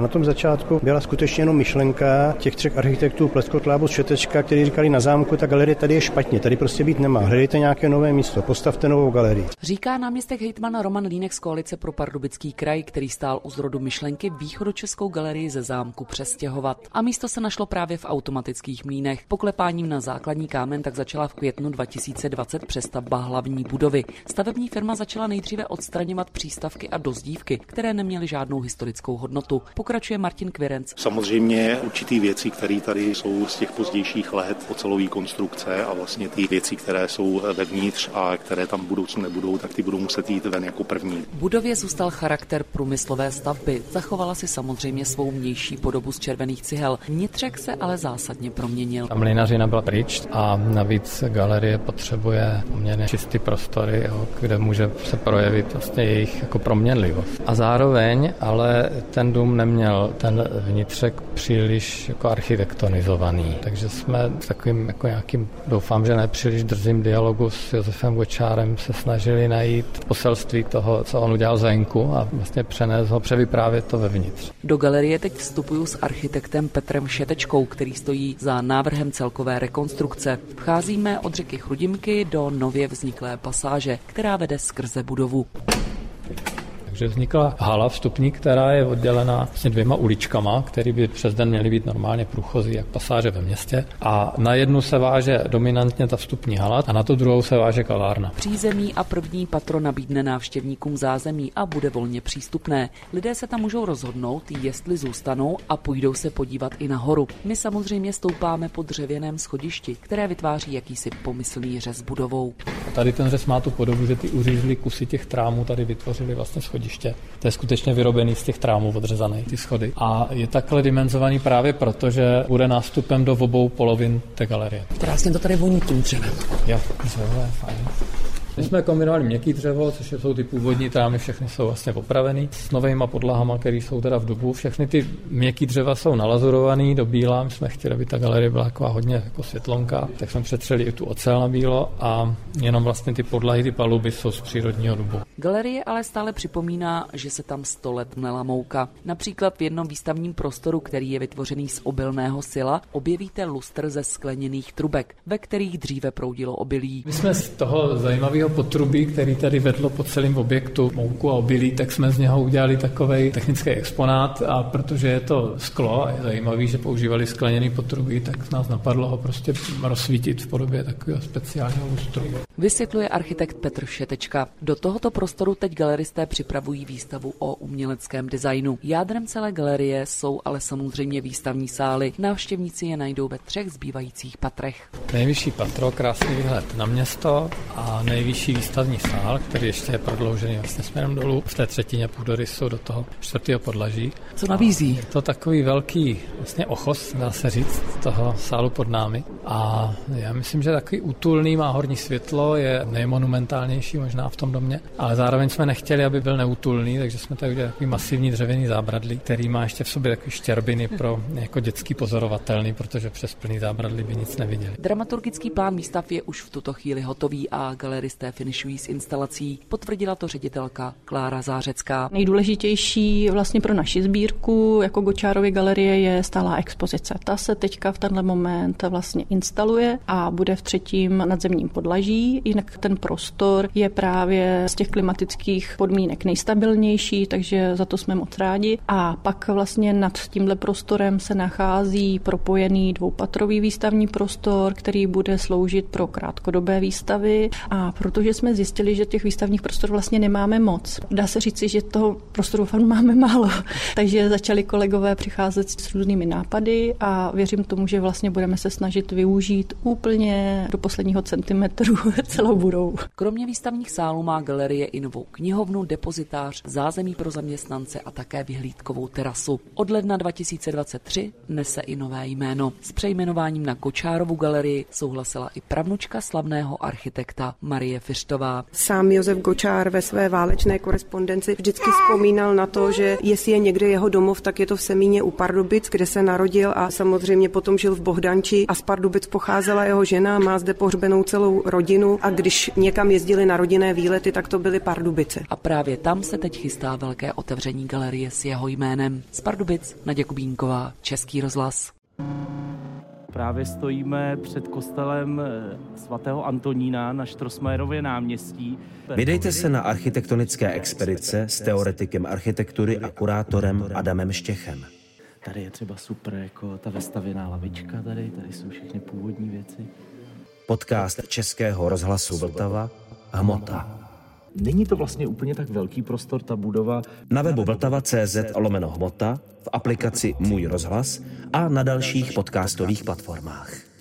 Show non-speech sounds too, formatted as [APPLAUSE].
Na tom začátku byla skutečně jenom myšlenka těch třech architektů Pleskot, Lábus, Šetečka, kteří říkali na zámku, ta galerie tady je špatně, tady prostě být nemá. Hledejte nějaké nové místo, postavte novou galerii. Říká náměstek hejtmana Roman Línek z koalice pro Pardubický kraj, který stál u zrodu myšlenky východočeskou galerii ze zámku přestěhovat. A místo se našlo právě v automatických mlínech. Poklepáním na základní kámen tak začala v květnu 2020 přestavba hlavní budovy. Stavební firma začala nejdříve odstraňovat přístavky a dozdívky, které neměly žádnou historickou hodnotu pokračuje Martin Kvirenc. Samozřejmě určitý věci, které tady jsou z těch pozdějších let, ocelové konstrukce a vlastně ty věci, které jsou vevnitř a které tam v budoucnu nebudou, tak ty budou muset jít ven jako první. Budově zůstal charakter průmyslové stavby. Zachovala si samozřejmě svou mější podobu z červených cihel. Vnitřek se ale zásadně proměnil. Ta mlinařina byla pryč a navíc galerie potřebuje poměrně čistý prostory, jo, kde může se projevit vlastně jejich jako proměnlivost. A zároveň ale ten dům neměl neměl ten vnitřek příliš jako architektonizovaný. Takže jsme s takovým jako nějakým, doufám, že nepříliš drzým dialogu s Josefem Gočárem se snažili najít poselství toho, co on udělal venku a vlastně přenést ho, převyprávět to vevnitř. Do galerie teď vstupuju s architektem Petrem Šetečkou, který stojí za návrhem celkové rekonstrukce. Vcházíme od řeky Chrudimky do nově vzniklé pasáže, která vede skrze budovu. Takže vznikla hala vstupní, která je oddělená vlastně dvěma uličkama, které by přes den měly být normálně průchozí, jak pasáže ve městě. A na jednu se váže dominantně ta vstupní hala a na tu druhou se váže kavárna. Přízemí a první patro nabídne návštěvníkům zázemí a bude volně přístupné. Lidé se tam můžou rozhodnout, jestli zůstanou a půjdou se podívat i nahoru. My samozřejmě stoupáme po dřevěném schodišti, které vytváří jakýsi pomyslný řez budovou. Tady ten řez má tu podobu, že ty uřízlý kusy těch trámů tady vytvořili vlastně schodiště schodiště. To je skutečně vyrobený z těch trámů odřezaný, ty schody. A je takhle dimenzovaný právě proto, že bude nástupem do obou polovin té galerie. Krásně to tady voní tím dřevem. Jo, dřevo je fajn. My jsme kombinovali měkký dřevo, což jsou ty původní trámy, všechny jsou vlastně opravený s novými podlahama, které jsou teda v dubu. Všechny ty měkký dřeva jsou nalazurovaný do bíla. My jsme chtěli, aby ta galerie byla taková hodně jako světlonka, tak jsme přetřeli i tu ocel na bílo a jenom vlastně ty podlahy, ty paluby jsou z přírodního dubu. Galerie ale stále připomíná, že se tam sto let mlela mouka. Například v jednom výstavním prostoru, který je vytvořený z obilného sila, objevíte lustr ze skleněných trubek, ve kterých dříve proudilo obilí. My jsme z toho zajímavého takového potrubí, který tady vedlo po celém objektu mouku a obilí, tak jsme z něho udělali takový technický exponát a protože je to sklo a je zajímavý, že používali skleněný potrubí, tak nás napadlo ho prostě rozsvítit v podobě takového speciálního lustru. Vysvětluje architekt Petr Šetečka. Do tohoto prostoru teď galeristé připravují výstavu o uměleckém designu. Jádrem celé galerie jsou ale samozřejmě výstavní sály. Návštěvníci je najdou ve třech zbývajících patrech. Nejvyšší patro, krásný výhled na město a nejvyšší výstavní sál, který ještě je prodloužený vlastně směrem dolů. V té třetině jsou do toho čtvrtého podlaží. Co nabízí? Je to takový velký vlastně ochos, dá se říct, toho sálu pod námi. A já myslím, že takový útulný má horní světlo, je nejmonumentálnější možná v tom domě, ale zároveň jsme nechtěli, aby byl neútulný, takže jsme tady udělali takový masivní dřevěný zábradlí, který má ještě v sobě takový štěrbiny pro jako dětský pozorovatelný, protože přes plný zábradlí by nic neviděli. Dramaturgický plán výstav je už v tuto chvíli hotový a galeristé finišují s instalací, potvrdila to ředitelka Klára Zářecká. Nejdůležitější vlastně pro naši sbírku jako Gočárovy galerie je stálá expozice. Ta se teďka v tenhle moment vlastně instaluje a bude v třetím nadzemním podlaží. Jinak ten prostor je právě z těch klimatických podmínek nejstabilnější, takže za to jsme moc rádi. A pak vlastně nad tímhle prostorem se nachází propojený dvoupatrový výstavní prostor, který bude sloužit pro krátkodobé výstavy a pro protože jsme zjistili, že těch výstavních prostorů vlastně nemáme moc. Dá se říci, že toho prostoru fakt máme málo. [LAUGHS] Takže začali kolegové přicházet s různými nápady a věřím tomu, že vlastně budeme se snažit využít úplně do posledního centimetru [LAUGHS] celou budou. Kromě výstavních sálů má galerie i novou knihovnu, depozitář, zázemí pro zaměstnance a také vyhlídkovou terasu. Od ledna 2023 nese i nové jméno. S přejmenováním na Kočárovu galerii souhlasila i pravnučka slavného architekta Marie Fištová. Sám Josef Gočár ve své válečné korespondenci vždycky vzpomínal na to, že jestli je někde jeho domov, tak je to v Semíně u Pardubic, kde se narodil a samozřejmě potom žil v Bohdanči a z Pardubic pocházela jeho žena, má zde pohřbenou celou rodinu regionu a když někam jezdili na rodinné výlety, tak to byly Pardubice. A právě tam se teď chystá velké otevření galerie s jeho jménem. Z Pardubic Nadě Kubínková, Český rozhlas. Právě stojíme před kostelem eh, svatého Antonína na Štrosmajerově náměstí. Vydejte se na architektonické expedice s teoretikem architektury a kurátorem Adamem Štěchem. Tady je třeba super jako ta vestavěná lavička tady, tady jsou všechny původní věci. Podcast Českého rozhlasu Vltava Hmota. Není to vlastně úplně tak velký prostor, ta budova. Na webu vltava.cz lomeno hmota, v aplikaci Můj rozhlas a na dalších podcastových platformách.